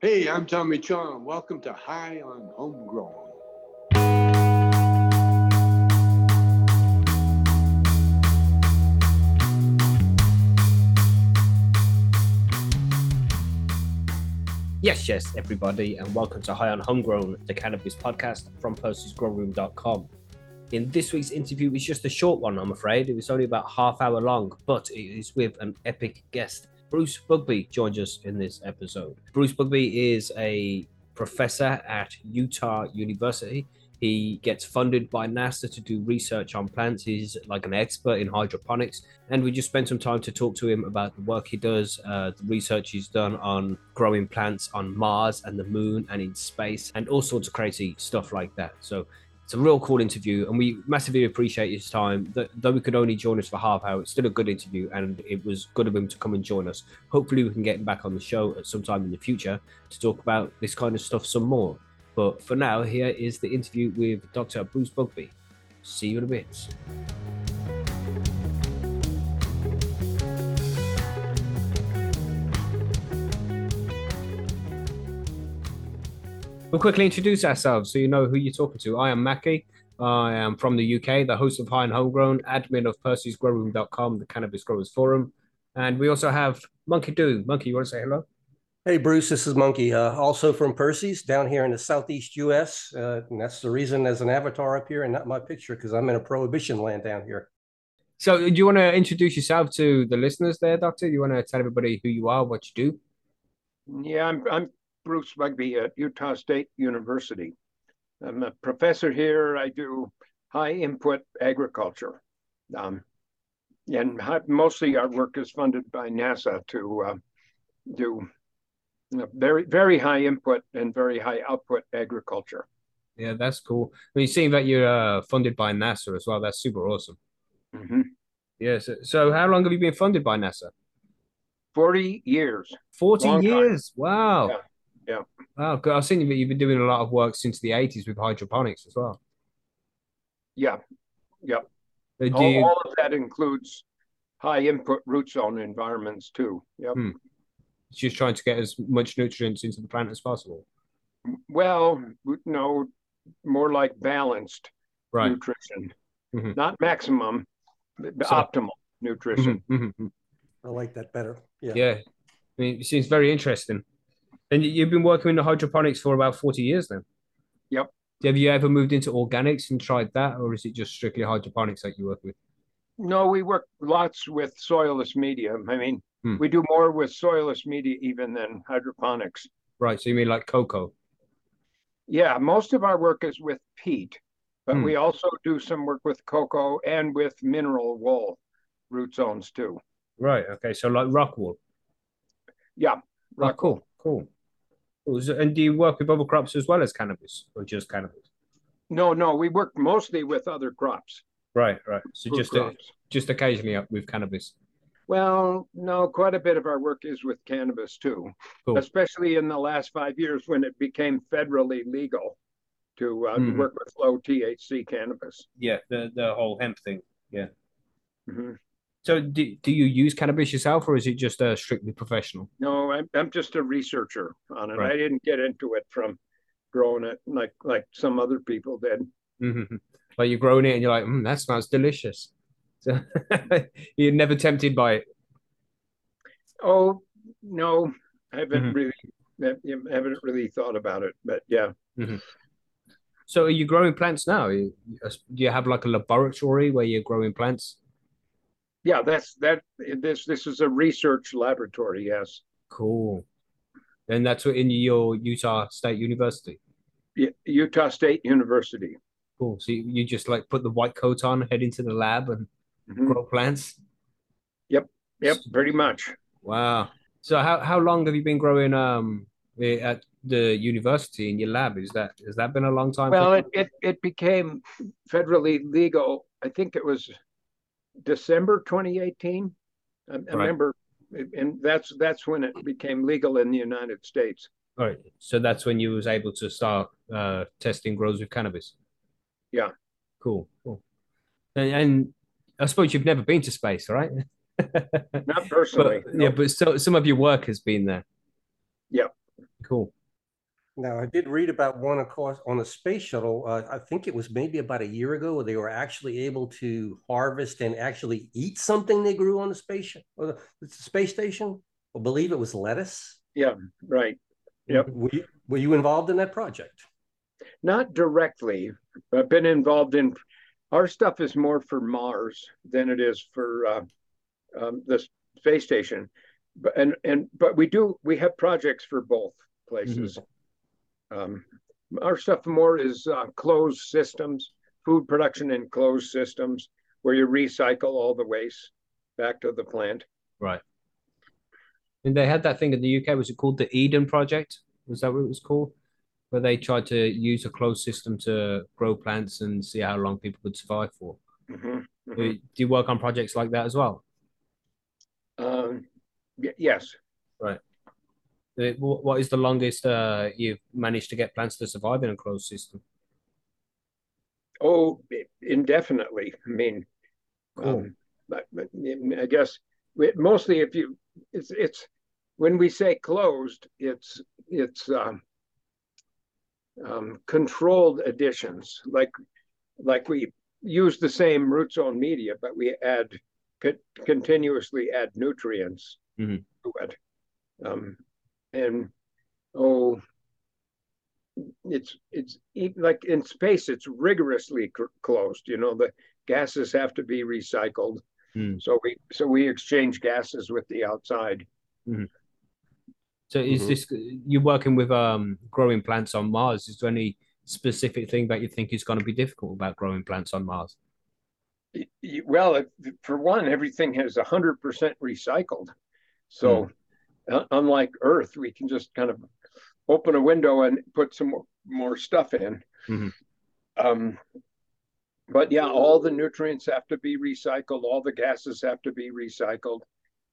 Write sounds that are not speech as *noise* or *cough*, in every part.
Hey, I'm Tommy Chong. Welcome to High on Homegrown. Yes, yes, everybody, and welcome to High on Homegrown, the cannabis podcast from Percy'sGrowroom.com. In this week's interview, it's just a short one, I'm afraid. It was only about half hour long, but it is with an epic guest. Bruce Bugbee joins us in this episode. Bruce Bugbee is a professor at Utah University. He gets funded by NASA to do research on plants. He's like an expert in hydroponics. And we just spent some time to talk to him about the work he does, uh, the research he's done on growing plants on Mars and the moon and in space, and all sorts of crazy stuff like that. So it's a real cool interview, and we massively appreciate his time. Though we could only join us for half hour, it's still a good interview, and it was good of him to come and join us. Hopefully, we can get him back on the show at some time in the future to talk about this kind of stuff some more. But for now, here is the interview with Dr. Bruce Bugbee. See you in a bit. We'll quickly introduce ourselves so you know who you're talking to. I am Mackie. I am from the UK, the host of High on Homegrown, admin of Percy'sGrowroom.com, the Cannabis Growers Forum. And we also have Monkey Do. Monkey, you want to say hello? Hey, Bruce, this is Monkey, uh, also from Percy's down here in the Southeast US. Uh, and that's the reason there's an avatar up here and not my picture because I'm in a prohibition land down here. So, do you want to introduce yourself to the listeners there, Doctor? Do you want to tell everybody who you are, what you do? Yeah, I'm, I'm Bruce Bugbee at Utah State University. I'm a professor here. I do high input agriculture. Um, and mostly our work is funded by NASA to uh, do very very high input and very high output agriculture. Yeah, that's cool. I mean, seeing that you're uh, funded by NASA as well, that's super awesome. Mm-hmm. Yeah. So, so, how long have you been funded by NASA? Forty years. Forty Long years. Time. Wow. Yeah. Yeah. Wow. I've seen that you've been doing a lot of work since the '80s with hydroponics as well. Yeah. Yep. Uh, all, you... all, of that includes high input root zone environments too. Yep. Hmm. It's just trying to get as much nutrients into the plant as possible. Well, no, more like balanced right. nutrition, mm-hmm. not maximum, so, optimal nutrition. Mm-hmm, mm-hmm. I like that better. Yeah. Yeah. I mean, it seems very interesting. And you've been working in the hydroponics for about 40 years then? Yep. Have you ever moved into organics and tried that, or is it just strictly hydroponics that you work with? No, we work lots with soilless media. I mean, Hmm. We do more with soilless media even than hydroponics. Right. So you mean like coco? Yeah, most of our work is with peat, but Hmm. we also do some work with coco and with mineral wool root zones too. Right. Okay. So like rock wool. Yeah. Rock oh, cool. Cool. cool. And do you work with other crops as well as cannabis, or just cannabis? No, no. We work mostly with other crops. Right. Right. So Fruit just crops. just occasionally with cannabis. Well, no, quite a bit of our work is with cannabis too, cool. especially in the last five years when it became federally legal to uh, Mhm. work with low THC cannabis. Yeah. The the whole hemp thing. Yeah. hmm So do, do you use cannabis yourself, or is it just uh, strictly professional? No, I'm, I'm just a researcher on it. Right. I didn't get into it from growing it like like some other people did. Mm-hmm. Like you're growing it, and you're like, mm, that smells delicious. So *laughs* you're never tempted by it. Oh no, I haven't Mhm. really I haven't really thought about it, but yeah. So are you growing plants now? Do you have like a laboratory where you're growing plants? Yeah, that's that this this is a research laboratory, yes. Cool. And that's what in your Utah State University. Y- Utah State University. Cool. So you, you just like put the white coat on, head into the lab, and Mhm. grow plants. Yep, Yep. pretty much. Wow. So how how long have you been growing um eh, at the university in your lab? Is that has that been a long time? Well, it, it it became federally legal. I think it was December 2018. I, I Right. remember, and that's that's when it became legal in the United States. All right. So that's when you was able to start uh testing grows with cannabis. Yeah. Cool. Cool. And, and I suppose you've never been to space, right? Not *laughs* personally. But, no. Yeah, but so, some of your work has been there. Yeah. Cool. Now, I did read about one, of course, on a space shuttle. Uh, I think it was maybe about a year ago where they were actually able to harvest and actually eat something they grew on the space the, the space station. I believe it was lettuce. Yeah, right. Yep. Were you, were you involved in that project? Not directly. I've been involved in our stuff is more for Mars than it is for uh, um, the space station. But and and but we do we have projects for both places. Um, our stuff more is uh, closed systems, food production in closed systems, where you recycle all the waste back to the plant. Right. And they had that thing in the UK. Was it called the Eden Project? Was that what it was called? Where they tried to use a closed system to grow plants and see how long people could survive for. Mhm, mhm. Do you work on projects like that as well? Um, y- yes, wh- What is the longest uh, you've managed to get plants to survive in a closed system? Oh, indefinitely. I mean, Cool. um, but, but I guess we- mostly if you, it's it's when we say closed, it's it's um, um, controlled additions. Like like we use the same root zone media, but we add co- continuously add nutrients Mhm. to it. Um, and oh, it's it's like in space it's rigorously cr- closed you know the gases have to be recycled Hmm. so we so we exchange gases with the outside So is Mhm. this you're working with um growing plants on Mars? Is there any specific thing that you think is going to be difficult about growing plants on Mars? Y- y- well for one everything is 100% recycled so uh, unlike earth we can just kind of open a window and put some more, stuff in. Mhm. um, but yeah all the nutrients have to be recycled. All the gases have to be recycled.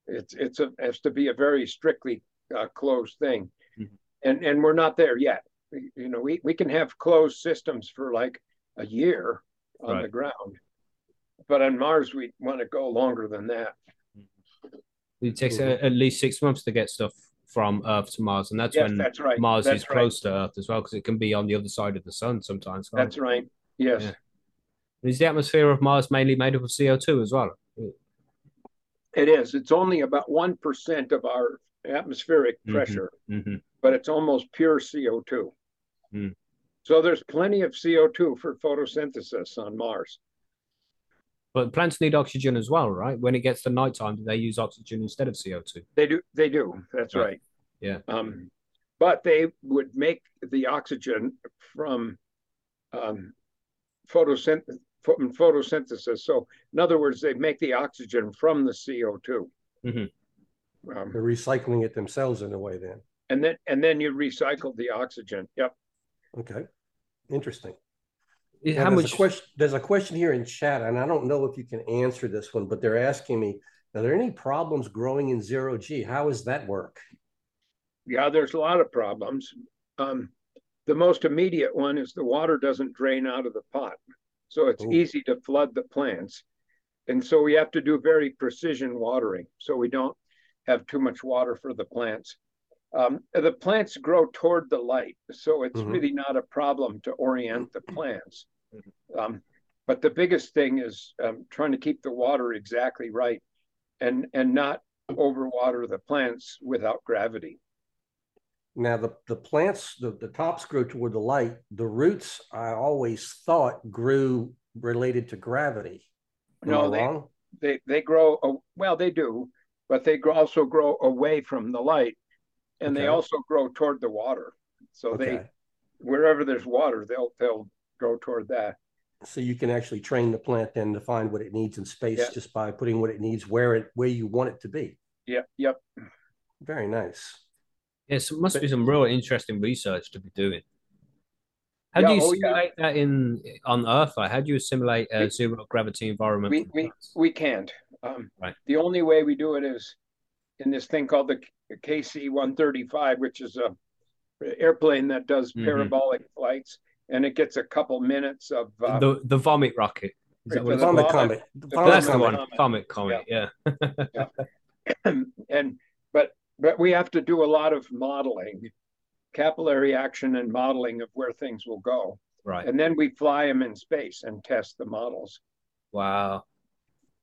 It's it's a has to be a very strictly uh, closed thing. Mhm. and and we're not there yet. You know we, we can have closed systems for like a year on Right. the ground. But on mars we want to go longer than that It takes Mhm. a, at least six months to get stuff from Earth to Mars, and that's yes when that's right Mars that's is right. close to Earth as well, because it can be on the other side of the sun sometimes. that's right yes Yeah. Is the atmosphere of Mars mainly made up of CO two as well? it is it's only about 1% of our atmospheric Mhm. pressure hmm but it's almost pure CO2. Hmm. So there's plenty of CO2 for photosynthesis on Mars. But plants need oxygen as well, right? When it gets to nighttime, do they use oxygen instead of CO two? They do. They do. That's Right. right. Yeah. Um, but they would make the oxygen from um, photosynth- from photosynthesis. So in other words, they make the oxygen from the CO2. Mhm. Um, They're recycling it themselves in a way then. and then and then you recycle the oxygen. Yep. Okay. Interesting. How there's much? a question, there's a question here in chat, and I don't know if you can answer this one, but they're asking me, are there any problems growing in zero G? How does that work? Yeah, there's a lot of problems. Um, the most immediate one is the water doesn't drain out of the pot. So it's Ooh. easy to flood the plants. And so we have to do very precision watering so we don't have too much water for the plants. Um, the plants grow toward the light, so it's Mhm. really not a problem to orient the plants. Um, but the biggest thing is um, trying to keep the water exactly right and, and not overwater the plants without gravity. Now, the, the plants, the, the tops grow toward the light. The roots, I always thought grew related to gravity. Am No, they- wrong? they they grow a- well they do but they also grow away from the light and they also grow toward the water so they wherever there's water they'll they'll grow toward that So you can actually train the plant then to find what it needs in space Yeah. just by putting what it needs where it where you want it to be. yep yep Very nice. Yes, it must be some real interesting research to be doing. How do Yeah, you oh, yeah. simulate that in on Earth? Like, how do you simulate a We- zero gravity environment? we we we can't um Right. the only way we do it is in this thing called the kc-135 which is a airplane that does Mhm. parabolic flights and it gets a couple minutes of uh, the the vomit rocket. Is that Right, what the Vomit comet. That's the comet. one. comet. Vomit comet. Yeah. *clears throat* and but but we have to do a lot of modeling capillary action and modeling of where things will go. Right. And then we fly them in space and test the models. Wow.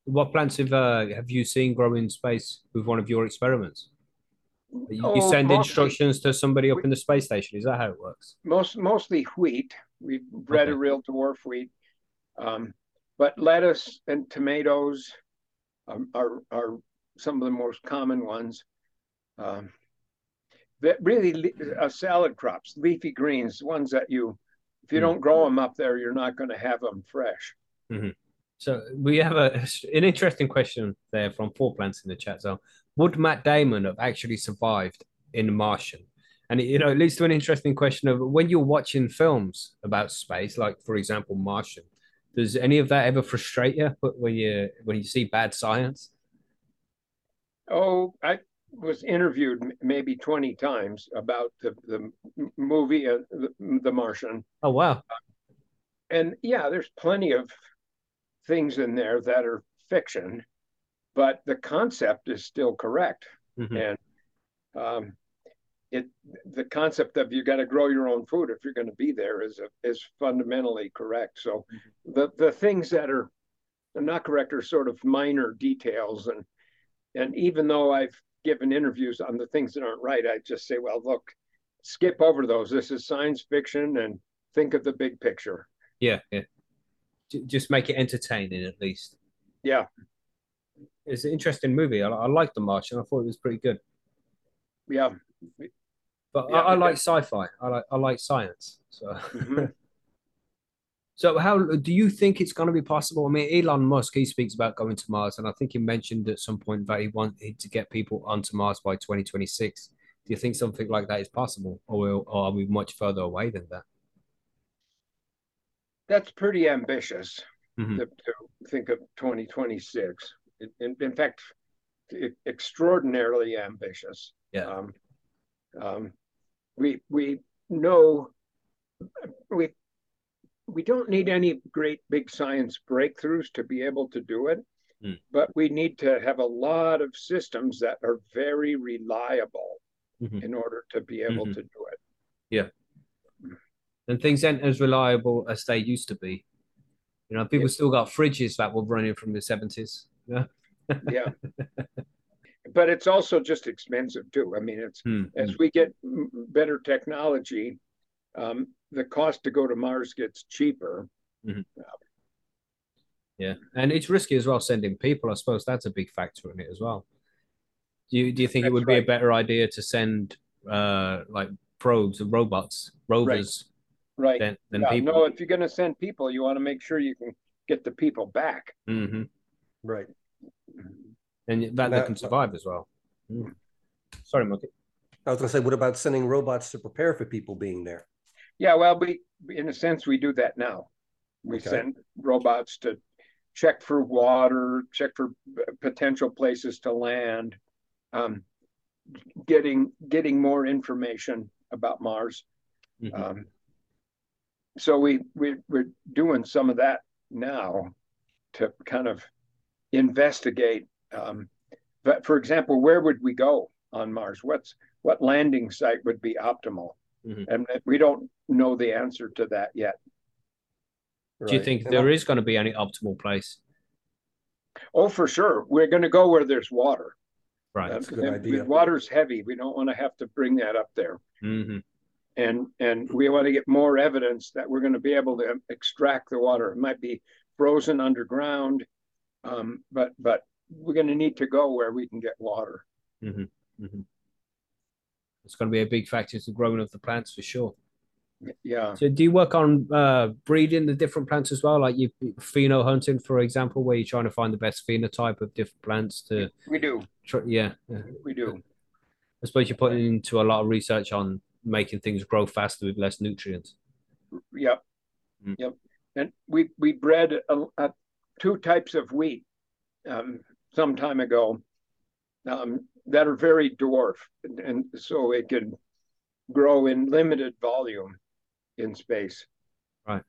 What plants have uh, have you seen grow in space with one of your experiments? You, you Oh, send mostly- instructions to somebody up in the space station. Is that how it works? most mostly wheat. We've bred a real dwarf wheat, um, but lettuce and tomatoes um, are are some of the most common ones. Um, that really uh, salad crops, leafy greens, ones that you, if you Mm. don't grow them up there, you're not going to have them fresh. So we have a an interesting question there from four plants in the chat. So would Matt Damon have actually survived in Martian? And it, you know, it leads to an interesting question of when you're watching films about space, like for example, Martian. Does any of that ever frustrate you? But when you when you see bad science? Oh, I was interviewed maybe 20 times about the, the movie, uh, the, the Martian. Oh wow, and yeah, there's plenty of things in there that are fiction, but the concept is still correct. Mhm. And um, it the concept of you got to grow your own food if you're going to be there is is fundamentally correct. So the the things that are not correct are sort of minor details, and and even though I've given interviews on the things that aren't right, I just say, well, look, skip over those. This is science fiction, and think of the big picture. yeah, yeah. J- Just make it entertaining at least. Yeah. It's an interesting movie. I, I liked The Martian. I thought it was pretty good. Yeah. But Yeah, I, I like sci-fi. I like I like science. So Mhm. *laughs* so how do you think it's going to be possible? I mean, Elon Musk he speaks about going to Mars, and I think he mentioned at some point that he wanted to get people onto Mars by 2026. Do you think something like that is possible, or, will, or are we much further away than that? That's pretty ambitious Mhm. to, to think of 2026. In, in fact, extraordinarily ambitious. Yeah. Um, um, we we know we we don't need any great big science breakthroughs to be able to do it, Hmm. but we need to have a lot of systems that are very reliable Mhm. in order to be able Mhm. to do it. And things aren't as reliable as they used to be. You know, people Yeah. still got fridges that were running from the 70s. Yeah. *laughs* yeah but it's also just expensive too i mean it's Hmm. as we get better technology um, the cost to go to mars gets cheaper Yeah, and it's risky as well sending people. I suppose that's a big factor in it as well. Do you do you think it would be a better idea to send uh like probes and robots, rovers right than than Yeah, people? no if you're going to send people you want to make sure you can get the people back Mm-hmm. Right. And that they That- can survive as well. Mm. Sorry, Monkey. I was gonna say, what about sending robots to prepare for people being there? yeah well we in a sense we do that now we Okay. send robots to check for water check for potential places to land um, getting getting more information about mars Mhm. Um, so we we we're doing some of that now to kind of investigate. Um, but for example, where would we go on Mars? What's what landing site would be optimal? Mhm. And we don't know the answer to that yet. Do you think And there I- is going to be any optimal place? Oh, for sure, we're going to go where there's water. Right. Uh, That's a good and idea. Water's heavy. We don't want to have to bring that up there. hmm and and we want to get more evidence that we're going to be able to extract the water. It might be frozen underground, um, but but we're going to need to go where we can get water. hmm hmm It's going to be a big factor to growing of the plants for sure. Yeah, So, do you work on uh, breeding the different plants as well, like you pheno hunting, for example, where you're trying to find the best phenotype of different plants to? we do, Tr- yeah. we do. I suppose you're putting into a lot of research on making things grow faster with less nutrients. Yep, Mm. yep. And we we bred a, a, two types of wheat um, some time ago um, that are very dwarf, and, and so it can grow in limited volume in space. Right.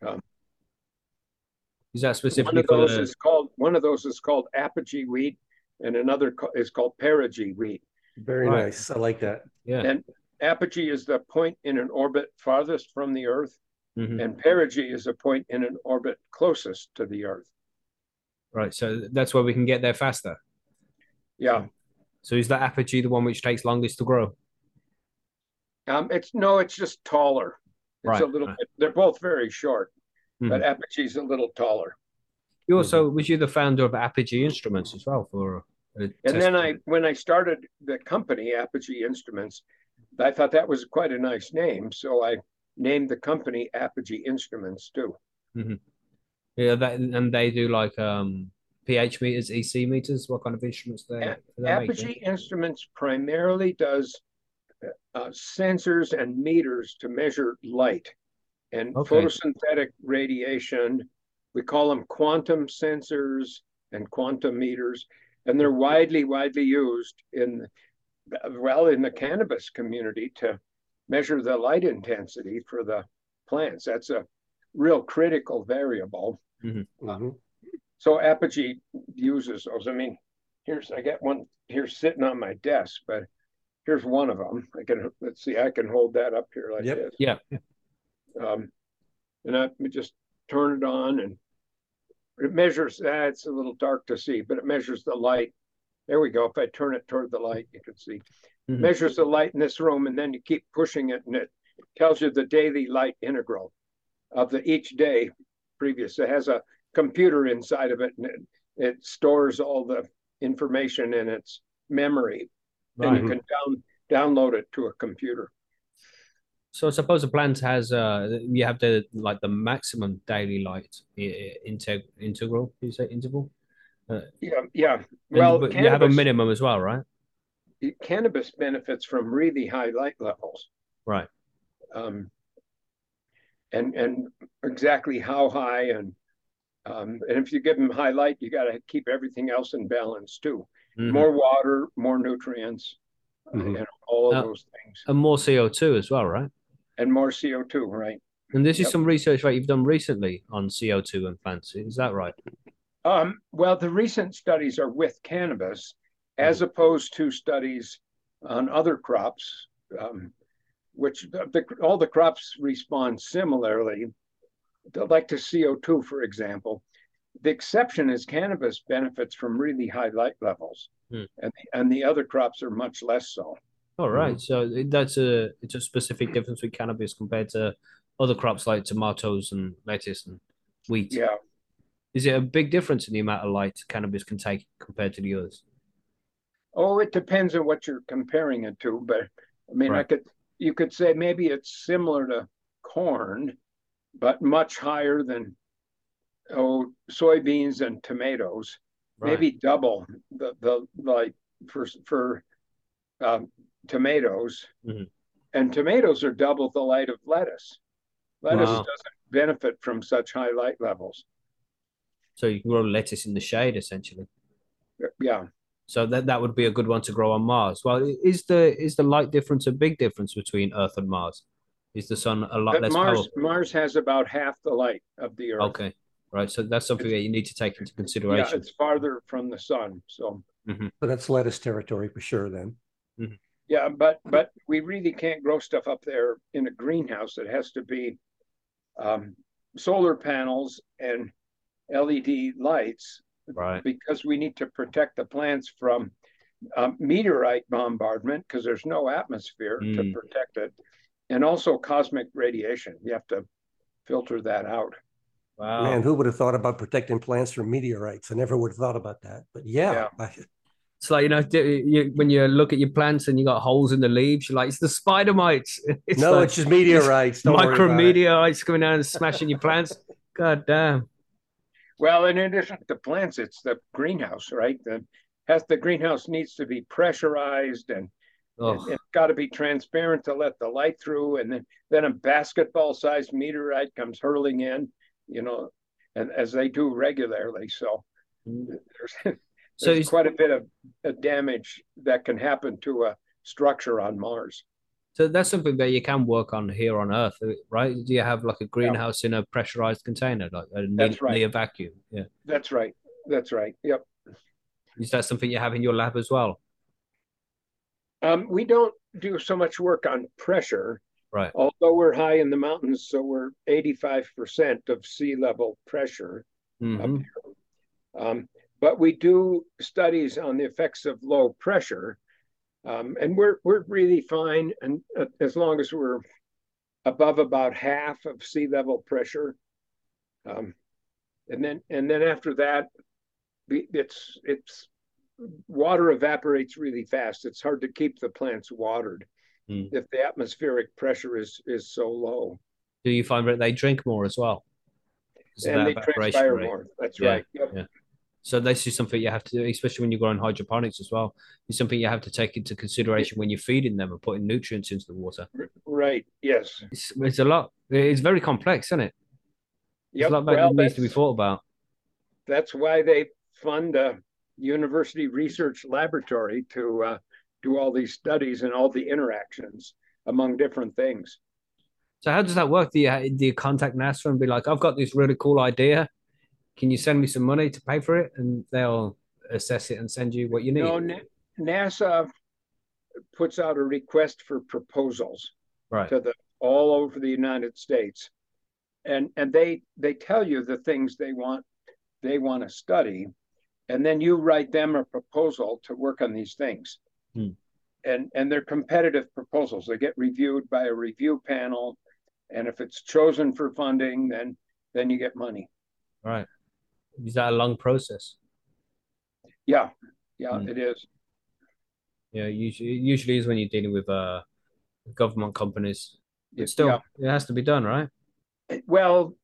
Is that One specifically of for those the? is called one of those is called apogee wheat, and another co- is called perigee wheat. Very Right. nice. I like that. Yeah, And apogee is the point in an orbit farthest from the Earth, Mhm. and perigee is a point in an orbit closest to the Earth. Right. So that's where we can get there faster. Yeah. So is that apogee the one which takes longest to grow? Um, it's no, it's just taller. It's Right, a little right. bit. They're both very short, but Mhm. apogee's a little taller. You also was you the founder of Apogee Instruments as well for. And then I, when I started the company, Apogee Instruments, I thought that was quite a nice name, so I named the company Apogee Instruments too. Yeah, that and they do like um pH meters, EC meters. What kind of instruments they? A- they? Apogee Instruments primarily does uh, sensors and meters to measure light and Okay. photosynthetic radiation. We call them quantum sensors and quantum meters, and they're widely, widely used in, well, in the cannabis community to measure the light intensity for the plants. That's a real critical variable. Mhm. So Apogee uses those. I mean, here's I got one here sitting on my desk, but here's one of them. I can let's see, I can hold that up here like Yep. this. Yeah. Um, and I just turn it on and it measures that. it's a little dark to see, but it measures the light. There we go. If I turn it toward the light, you can see. Mhm. Measures the light in this room, and then you keep pushing it, and it tells you the daily light integral of the each day previous. It has a computer inside of it, and it, it stores all the information in its memory, and you can down download it to a computer. So I suppose a plant has uh you have the like the maximum daily light integ integral. You say interval. Yeah, yeah. And- Well, but you have a minimum as well, right? cannabis benefits from really high light levels. Right. Um, and and exactly how high and um, and if you give them high light, you got to keep everything else in balance too. Mhm. More water, more nutrients, uh, Mhm. and all of Uh, those things, And more CO two as well, right? and more CO two. Right. And this is some research that you've done recently on CO two and plants. Is that right? Um, well, the recent studies are with cannabis, as opposed to studies on other crops, um, which the, the, all the crops respond similarly, like to CO2, for example. The exception is cannabis benefits from really high light levels, Hmm. and, the, and the other crops are much less so. All right. So that's a it's a specific difference with cannabis compared to other crops like tomatoes and lettuce and wheat. Yeah. Is it a big difference in the amount of light cannabis can take compared to the others? Oh, it depends on what you're comparing it to, but I mean, I could you could say maybe it's similar to corn, but much higher than oh soybeans and tomatoes. Right. Maybe double the the like for for um, tomatoes, Mhm. and tomatoes are double the light of lettuce. Lettuce Wow. doesn't benefit from such high light levels. So you can grow lettuce in the shade essentially. Yeah. So that that would be a good one to grow on Mars. Well, is the is the light difference a big difference between Earth and Mars? Is the sun a lot But less Mars powerful? Mars has about half the light of the Earth. Okay, right. So that's something that you need to take into Yeah, consideration. it's farther from the sun. So So that's lettuce territory for sure then. yeah, but but we really can't grow stuff up there in a greenhouse. It has to be um, solar panels and LED lights Right. because we need to protect the plants from um, meteorite bombardment because there's no atmosphere to Mm. protect it, and also cosmic radiation. You have to filter that out. Wow. Man, who would have thought about protecting plants from meteorites? I never would have thought about that. But yeah, I, *laughs* It's like you know you, when you look at your plants and you got holes in the leaves, you're like it's the spider mites. *laughs* It's no, like it's just meteorites. Don't worry about it. micrometeorites coming down and smashing your plants. *laughs* God damn. Well, in addition to plants, it's the greenhouse, right? The has the greenhouse needs to be pressurized and it, has got to be transparent to let the light through, and then then a basketball-sized meteorite comes hurling in, you know, and as they do regularly. So mm-hmm. there's, *laughs* so there's is, quite a bit of, of damage that can happen to a structure on Mars. So that's something that you can work on here on Earth, right? Do you have like a greenhouse in a pressurized container, like a near, That's right. near vacuum? Yeah. That's right. That's right. Yep. Is that something you have in your lab as well? Um, we don't do so much work on pressure. Right. Although we're high in the mountains, so we're 85% of sea level pressure. Mhm. Um, but we do studies on the effects of low pressure, um, and we're we're really fine, and uh, as long as we're above about half of sea level pressure, um, and then and then after that, it's it's water evaporates really fast. It's hard to keep the plants watered Mm. if the atmospheric pressure is is so low, Do you find that they drink more as well? and they transpire rate? more. That's Yeah, right. Yep. yeah. So this is something you have to do, especially when you're growing hydroponics as well. It's something you have to take into consideration when you're feeding them and putting nutrients into the water. Right. Yes. It's, it's a lot. It's very complex, isn't it? A lot that Well, needs to be thought about. that's why they fund a university research laboratory to uh, do all these studies and all the interactions among different things. So how does that work? Do you do you contact NASA and be like, I've got this really cool idea. Can you send me some money to pay for it? And they'll assess it and send you what you need. No, Na- NASA puts out a request for proposals right. to the all over the United States, and and they they tell you the things they want they want to study, and then you write them a proposal to work on these things. Hmm. And and they're competitive proposals. They get reviewed by a review panel, and if it's chosen for funding, then then you get money. Right. Is that a long process? Yeah, yeah, Hmm. it is. Yeah, usually usually is when you're dealing with uh government companies. But It- still, yeah. it has to be done, right? Well,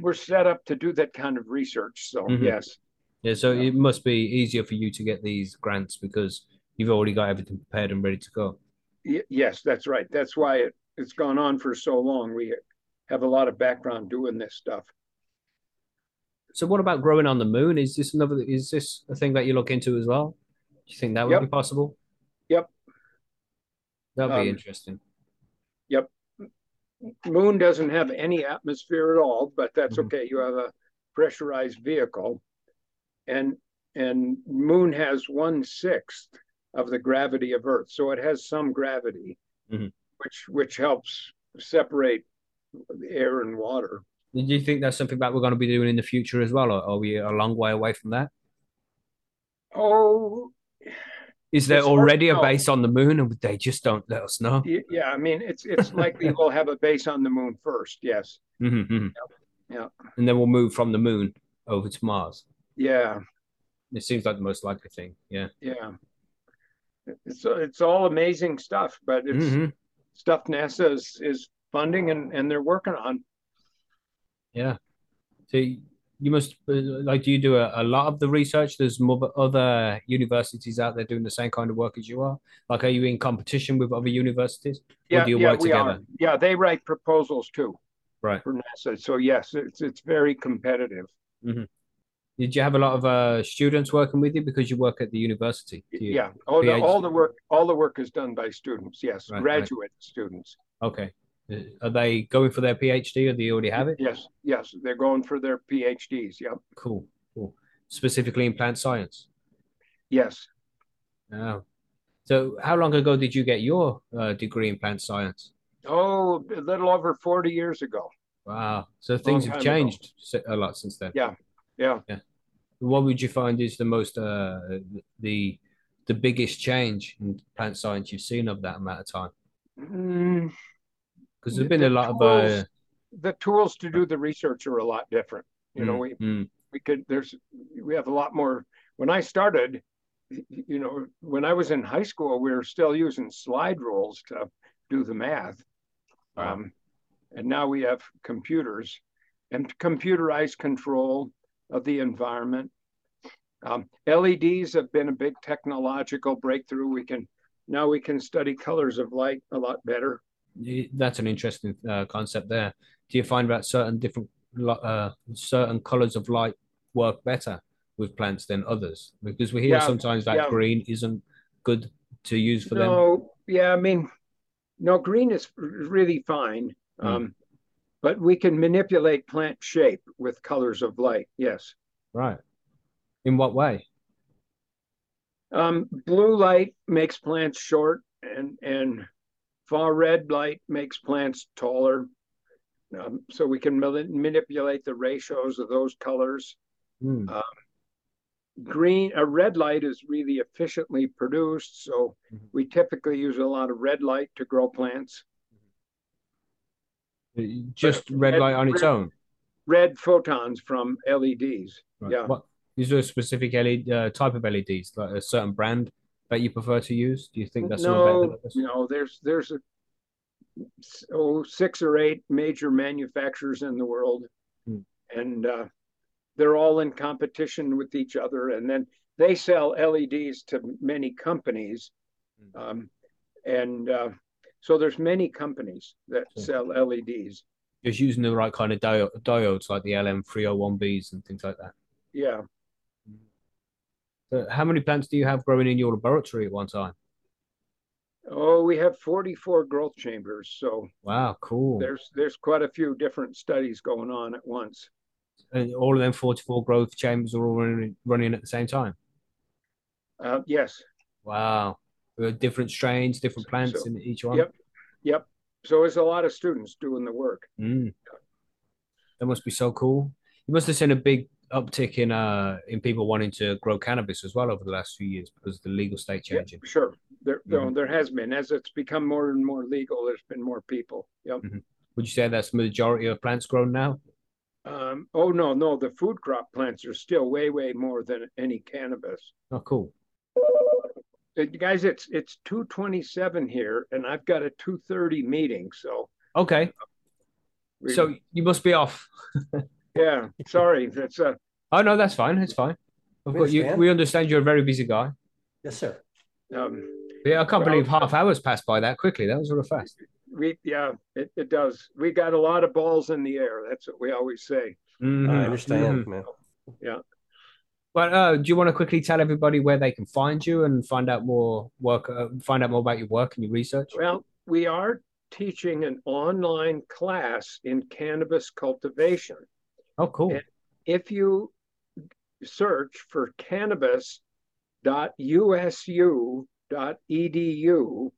we're set up to do that kind of research, so Mhm. yes. Yeah, so Yeah. it must be easier for you to get these grants because you've already got everything prepared and ready to go. Y- yes, that's right. That's why it, it's gone on for so long. We have a lot of background doing this stuff. So what about growing on the moon? Is this another is this a thing that you look into as well? Do you think that would Yep. be possible? Yep. That'd be interesting. Yep. Moon doesn't have any atmosphere at all, but that's Mhm. okay. You have a pressurized vehicle, and and Moon has one sixth of the gravity of Earth, so it has some gravity, Mhm. which which helps separate air and water. Do you think that's something that we're going to be doing in the future as well, or are we a long way away from that? Oh, Is there It's hard to already a base on the moon and they just don't let us know? yeah. I mean, it's it's likely we'll have a base on the Moon first. Yes. Mhm, mhm. Yeah. And then we'll move from the moon over to Mars. Yeah. It seems like the most likely thing. Yeah. Yeah. It's it's all amazing stuff, but it's Mhm. stuff NASA is, is funding and, and they're working on. Yeah. So you must uh, like, do you do a, a lot of the research? There's more other universities out there doing the same kind of work as you are. Like, are you in competition with other universities? Or Yeah, do you yeah, work we together? are. Yeah, they write proposals too Right. for NASA. So yes, it's it's very competitive. Did you have a lot of uh, students working with you because you work at the university? You- Yeah. All the, all the work all the work is done by students. Yes, Right, right. graduate students. Okay. Are they going for their PhD or do you already have it? Yes, yes, they're going for their PhDs. Yep. Cool. Cool. Specifically in plant science. Yes. Oh. So how long ago did you get your uh, degree in plant science? Oh, a little over 40 years ago. Wow. So things have time ago. changed a lot since then. Yeah. Yeah. What would you find is the most uh the the biggest change in plant science you've seen of that amount of time? Mm, Because there's The- been a the lot of uh the tools to do the research are a lot different. You know, mm, we mm, we could there's we have a lot more. When i started you know when i was in high school we were still using slide rules to do the math. Wow. um, and now we have computers and computerized control of the environment. Um, leds have been a big technological breakthrough. We can now we can study colors of light a lot better that's an interesting uh, concept there. Do you find that certain different uh certain colors of light work better with plants than others? Because we hear Yeah, sometimes that yeah. green isn't good to use for them. no, yeah, I mean, no, green is really fine. Hmm. Um, but we can manipulate plant shape with colors of light. Yes. Right. In what way? Um, blue light makes plants short and and far red light makes plants taller. Um, so we can manipulate the ratios of those colors. Mm. Uh, green, a red light is really efficiently produced. So Mhm. we typically use a lot of red light to grow plants. Just red red- light on its red- own. Red photons from LEDs. Right. Yeah. What is there a specific LED uh, type of LEDs, like a certain brand that you prefer to use? Do you think that's No, no, there's there's a oh six or eight major manufacturers in the world, Hmm. and uh, they're all in competition with each other, and then they sell LEDs to many companies, Hmm. um, and uh, so there's many companies that Sure. sell LEDs. Just using the right kind of dio- diodes, like the LM301Bs and things like that. Yeah, So how many plants do you have growing in your laboratory at one time? oh, we have 44 growth chambers, so Wow, cool. there's there's quite a few different studies going on at once. And all of them 44 growth chambers are all running, running at the same time. Uh, yes, Wow. Different strains, different plants So- in each one. Yep. Yep. So there's a lot of students doing the work. Mm. That must be so cool. You must have seen a big uptick in uh in people wanting to grow cannabis as well over the last few years because the legal state Yeah, changing. sure. There, there- Mhm. there has been. As it's become more and more legal, there's been more people. Yep. Would you say that's the majority of plants grown now? Um, oh, no, no. The food crop plants are still way, way more than any cannabis. Oh, cool. Uh, guys, it's it's 227 here, and I've got a 230 meeting. So, Okay. we- So you must be off. *laughs* yeah, sorry. That's uh, Oh no, that's fine. It's fine. I've We got you. understand. We understand you're a very busy guy. Yes, sir. um, Yeah, I can't Well- believe half hours passed by that quickly. That was real fast. we, yeah, it, it does. We got a lot of balls in the air. That's what we always say. Mhm, I understand, mhm. man. Well, uh, do you want to quickly tell everybody where they can find you and find out more work, uh, find out more about your work and your research? Well, we are teaching an online class in cannabis cultivation. Oh, cool. and- If you search for cannabis.usu.edu,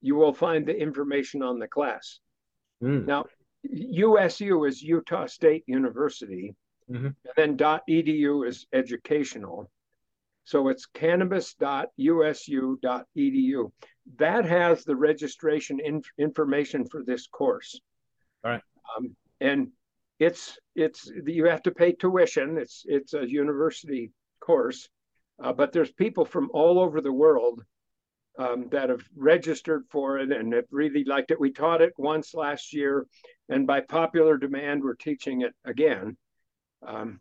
you will find the information on the class. Mm. Now, USU is Utah State University, Mhm. and then .edu is educational. So it's cannabis.usu.edu. That has the registration in, information for this course. All right. Um, and it's it's you have to pay tuition. It's it's a university course, uh, but there's people from all over the world um, that have registered for it and have really liked it. We taught it once last year, and by popular demand, we're teaching it again. Um,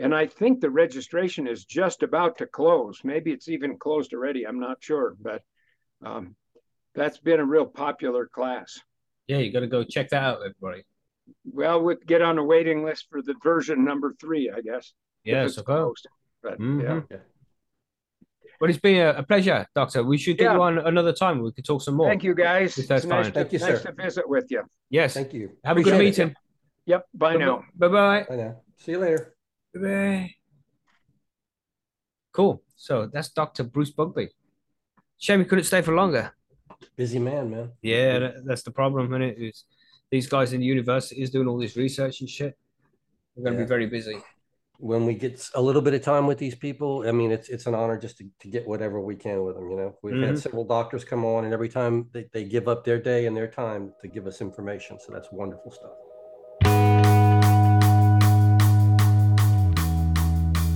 and I think the registration is just about to close. Maybe it's even closed already. I'm not sure, but um, that's been a real popular class. Yeah, you got to go check that out, everybody. Well, we'll get on a waiting list for the version number three, I guess. if Yes, it's okay. closed. But yeah, Mhm. Well, it's been a, a pleasure, Doctor. We should get Yeah. you on another time. We could talk some more. thank you guys. If that's it's nice, fine. to, Thank you, nice sir. to visit with you. Yes. Thank you. Have a good Appreciate it. meeting. Yep. Bye now. Bye bye. I know. See you later. Bye. bye. Cool. So that's Dr. Bruce Bugbee. Shame he couldn't stay for longer. Busy man, man. Yeah, that, that's the problem, isn't it? Is these guys in the universities doing all this research and shit. They're going to Yeah. be very busy. When we get a little bit of time with these people, I mean, it's it's an honor just to, to get whatever we can with them. You know, we've had Mhm. several doctors come on, and every time they, they give up their day and their time to give us information. So that's wonderful stuff.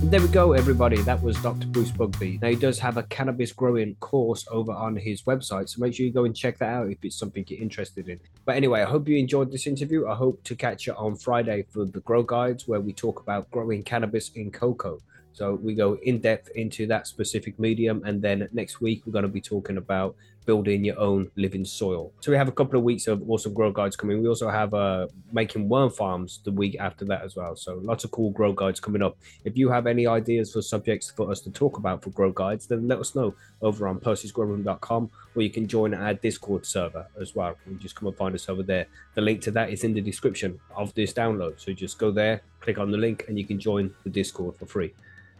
There we go, everybody. That was Dr. Bruce Bugbee. Now, he does have a cannabis growing course over on his website, so make sure you go and check that out if it's something you're interested in. But anyway, I hope you enjoyed this interview. I hope to catch you on Friday for the Grow Guides, where we talk about growing cannabis in coco. So we go in depth into that specific medium, and then next week we're going to be talking about building your own living soil. So we have a couple of weeks of awesome grow guides coming. We also have uh, making worm farms the week after that as well. So lots of cool grow guides coming up. If you have any ideas for subjects for us to talk about for grow guides, then let us know over on Percy'sGrowroom.com or you can join our Discord server as well. You just come and find us over there. The link to that is in the description of this download. So just go there, click on the link, and you can join the Discord for free.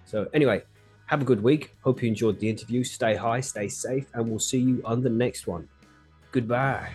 So anyway, have a good week. Hope you enjoyed the interview. Stay high, stay safe, and we'll see you on the next one. Goodbye.